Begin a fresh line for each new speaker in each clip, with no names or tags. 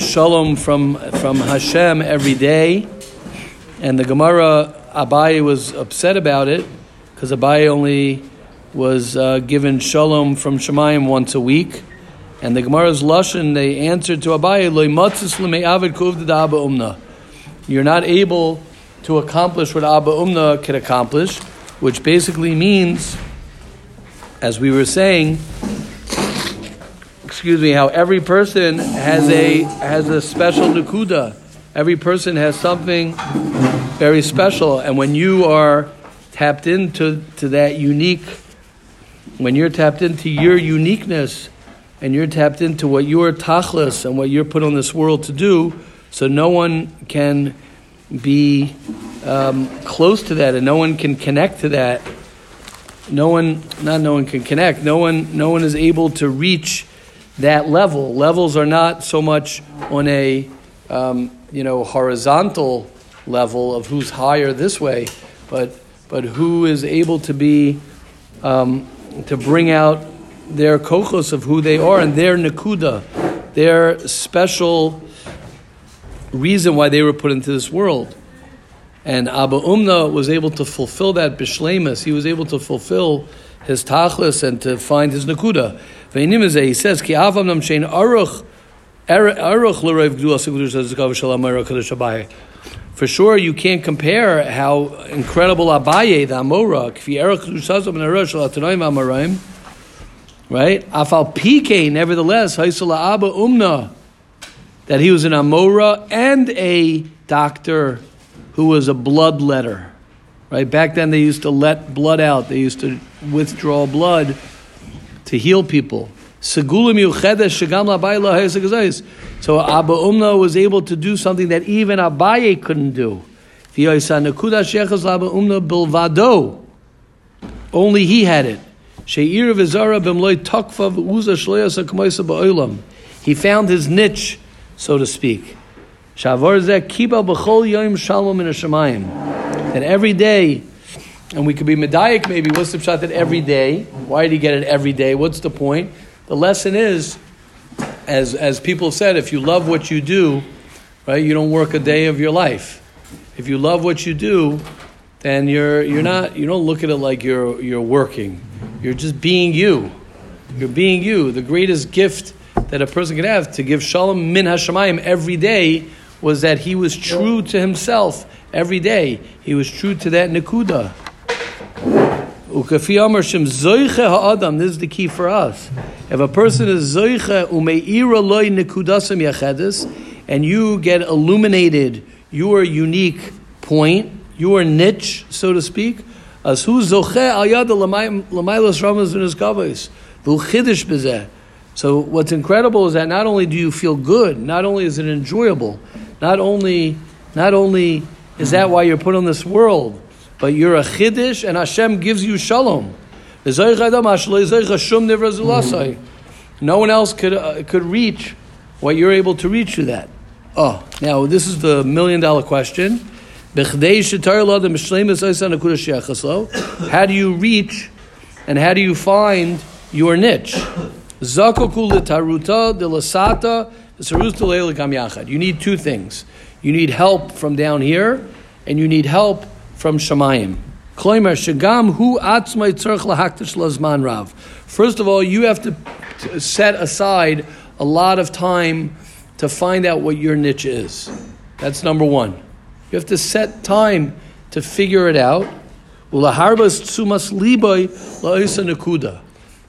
shalom from from Hashem every day, and the Gemara Abaye was upset about it because Abaye only was uh, given shalom from Shemayim once a week, and the Gemara's lashon they answered to Abaye Umna. You're not able to accomplish what Abba Umna could accomplish, which basically means, as we were saying, excuse me, how every person has a has a special nukuda. Every person has something very special, and when you are tapped into to that unique, when you're tapped into your uniqueness, and you're tapped into what you're tachlis and what you're put on this world to do, so no one can be um, close to that, and no one can connect to that. No one, not no one can connect. No one, no one is able to reach that level. Levels are not so much on a um, you know horizontal level of who's higher this way, but but who is able to be um, to bring out their kochos of who they are and their nakuda, their special reason why they were put into this world. And Abba Umna was able to fulfill that bishlemus. He was able to fulfill his tachlis and to find his nakuda. He says, Ki aruch er, aruch l'reiv gdula For sure, you can't compare how incredible Abaye, the Amora, kfi erech kedusazam and aruch shalatanoim amoraim, right? Afal pike, nevertheless, haisala Abba Umna, that he was an Amora and a doctor who was a bloodletter. Right? Back then they used to let blood out. They used to withdraw blood to heal people. So Abba Umna was able to do something that even Abaye couldn't do. Only he had it. He found his niche, so to speak. That every day and we could be medayik maybe. What's the shot that every day? Why did he get it every day? What's the point? The lesson is, as as people said, if you love what you do, right, you don't work a day of your life. If you love what you do, then you're you're not you don't look at it like you're you're working. You're just being you. You're being you. The greatest gift that a person can have to give shalom min hashemayim every day was that he was true to himself every day. He was true to that nikuda. This is the key for us. If a person is Zoiche Umeira Loi Nikudasam Yachedis, and you get illuminated your unique point, your niche, so to speak, Al Lamailas. So what's incredible is that not only do you feel good, not only is it enjoyable, not only, not only is that why you're put on this world, but you're a chiddush, and Hashem gives you shalom. No one else could uh, could reach what you're able to reach through that. Oh, now this is the million dollar question. How do you reach and how do you find your niche? You need two things. You need help from down here, and you need help from Shemayim. Kloimer shagam hu rav. First of all, you have to set aside a lot of time to find out what your niche is. That's number one. You have to set time to figure it out.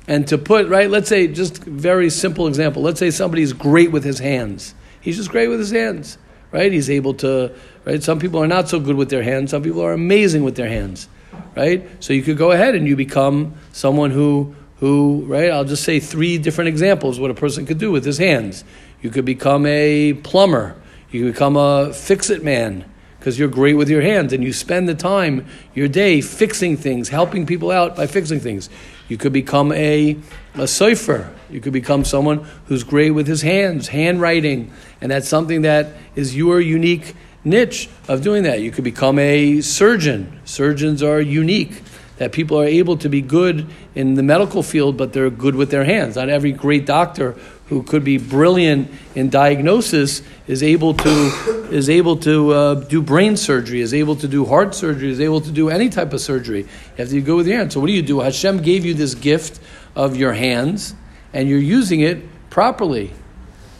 And to put, right, let's say, just very simple example. Let's say somebody's great with his hands. He's just great with his hands, right? He's able to right? Some people are not so good with their hands. Some people are amazing with their hands, right? So you could go ahead and you become someone who who right? I'll just say three different examples what a person could do with his hands. You could become a plumber. You could become a fix-it man because you're great with your hands and you spend the time your day fixing things, helping people out by fixing things. You could become a a soifer. You could become someone who's great with his hands, handwriting, and that's something that is your unique niche of doing that. You could become a surgeon. Surgeons are unique, that people are able to be good in the medical field, but they're good with their hands. Not every great doctor who could be brilliant in diagnosis is able to is able to uh, do brain surgery, is able to do heart surgery, is able to do any type of surgery. You have to go with your hands. So what do you do? Hashem gave you this gift of your hands, and you're using it properly.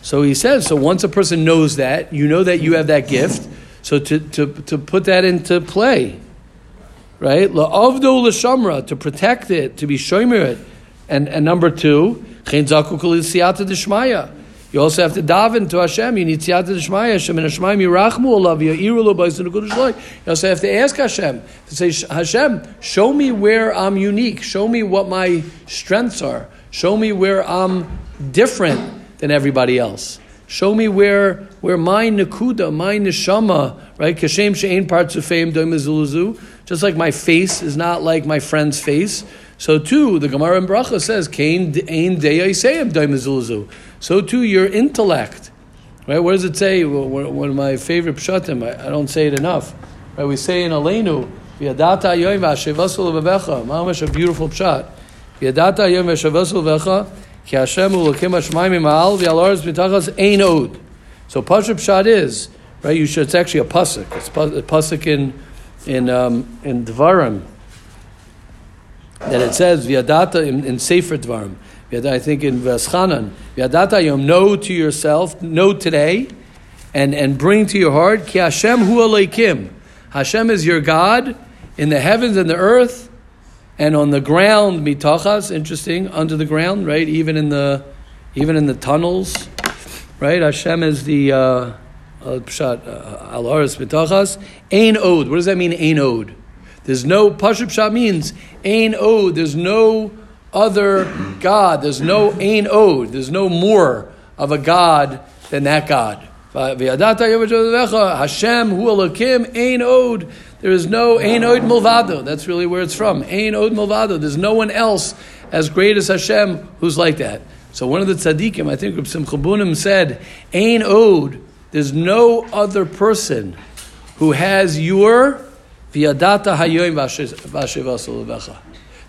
So he says. So once a person knows that, you know that you have that gift. So to to, to put that into play, right? La'avdo l'shamra to protect it, to be shomer it, and and number two. You also have to daven to Hashem. You need siyata d'shmaya. Hashem and Hashem yirachmu olav ya'iru lo b'ayis You also have to ask Hashem to say, Hashem, show me where I'm unique. Show me what my strengths are. Show me where I'm different than everybody else. Show me where where my nakuda, my neshama, right? Kashem she'ein partzufeim doimezuluzu. Just like my face is not like my friend's face. So too, the Gemara in Bracha says, "Kain ein deyayseim daimezulzu." So too, your intellect, right? What does it say? One of my favorite pshatim. I, don't say it enough. Right? We say in Aleinu, "V'yadata yoyim v'ashevasul bebecha." Mamash a beautiful pshat. "V'yadata yoyim v'ashevasul bebecha." Ki Hashem ulokim hashmayim ma'al v'yaloris b'tachas ein od. So pasuk pshat is right. You should. It's actually a pasuk. It's a pasuk in in um, in Dvarim that it says viadata in, in Sefer Dvarim. I think in Veschanan, viadata yom know to yourself, know today, and and bring to your heart ki Hashem hu aleikim. Hashem is your God in the heavens and the earth, and on the ground mitachas. Interesting, under the ground, right? Even in the even in the tunnels, right? Hashem is the. Uh, Pshat uh, al mitachas. Ain od. What does that mean? Ain od. There's no Pashup Shah means Ain Od. There's no other God. There's no Ain Od. There's no more of a God than that God. Hashem Hu Elokim Ain Od. There is no Ain Od Mulvado. That's really where it's from. Ain Od Mulvado. There's no one else as great as Hashem who's like that. So one of the tzaddikim, I think Reb Simcha Bunim said, Ain Od. There's no other person who has your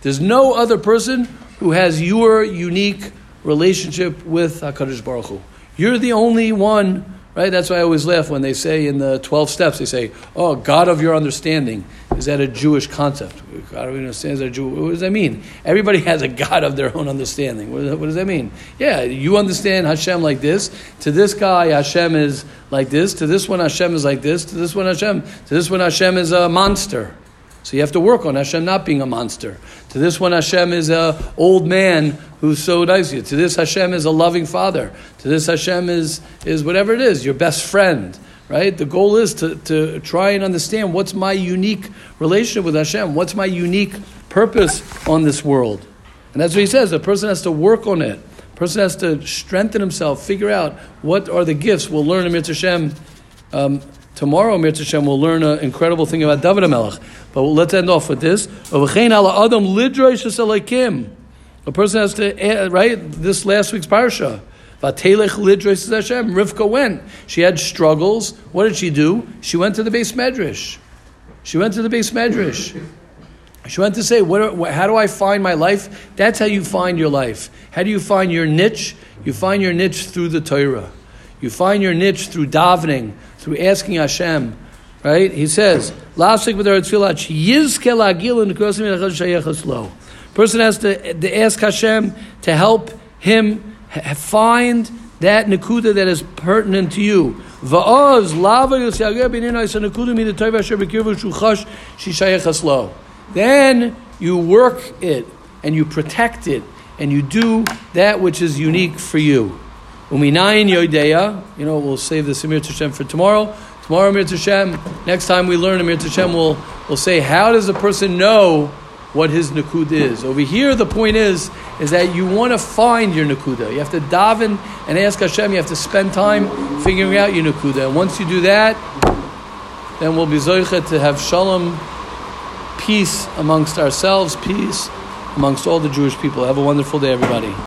there's no other person who has your unique relationship with HaKadosh Baruch Hu. You're the only one Right? That's why I always laugh when they say in the 12 steps, they say, oh, God of your understanding. Is that a Jewish concept? God is that Jew? What does that mean? Everybody has a God of their own understanding. What, does that mean? Yeah, you understand Hashem like this. To this guy, Hashem is like this. To this one, Hashem is like this. To this one, Hashem. To this one, Hashem is a monster. So you have to work on Hashem not being a monster. To this one, Hashem is a old man who's so nice you. To this, Hashem is a loving father. To this, Hashem is, is whatever it is, your best friend. Right? The goal is to, to try and understand what's my unique relationship with Hashem. What's my unique purpose on this world? And that's what he says. A person has to work on it. A person has to strengthen himself, figure out what are the gifts. We'll learn in Mitzvah Hashem um, Tomorrow, Mir Hashem, we'll learn an incredible thing about David HaMelech. But let's end off with this. A person has to, eh, right? This last week's parsha. Rivka went. She had struggles. What did she do? She went to the beis medrash. She went to the beis medrash. She went to say, what, how do I find my life? That's how you find your life. How do you find your niche? You find your niche through the Torah. You find your niche through davening, through asking Hashem. Right? He says, Person has to, to ask Hashem to help him find that nakuda that is pertinent to you. Then you work it and you protect it and you do that which is unique for you. You know, we'll save the Samir Tashem for tomorrow. Tomorrow, Amir Tashem. Next time we learn Amir Tashem, we'll, we'll say, how does a person know what his nakud is? Over here, the point is, is that you want to find your nakuda. You have to daven and ask Hashem. You have to spend time figuring out your nakuda. And once you do that, then we'll be zoichet to have shalom, peace amongst ourselves, peace amongst all the Jewish people. Have a wonderful day, everybody.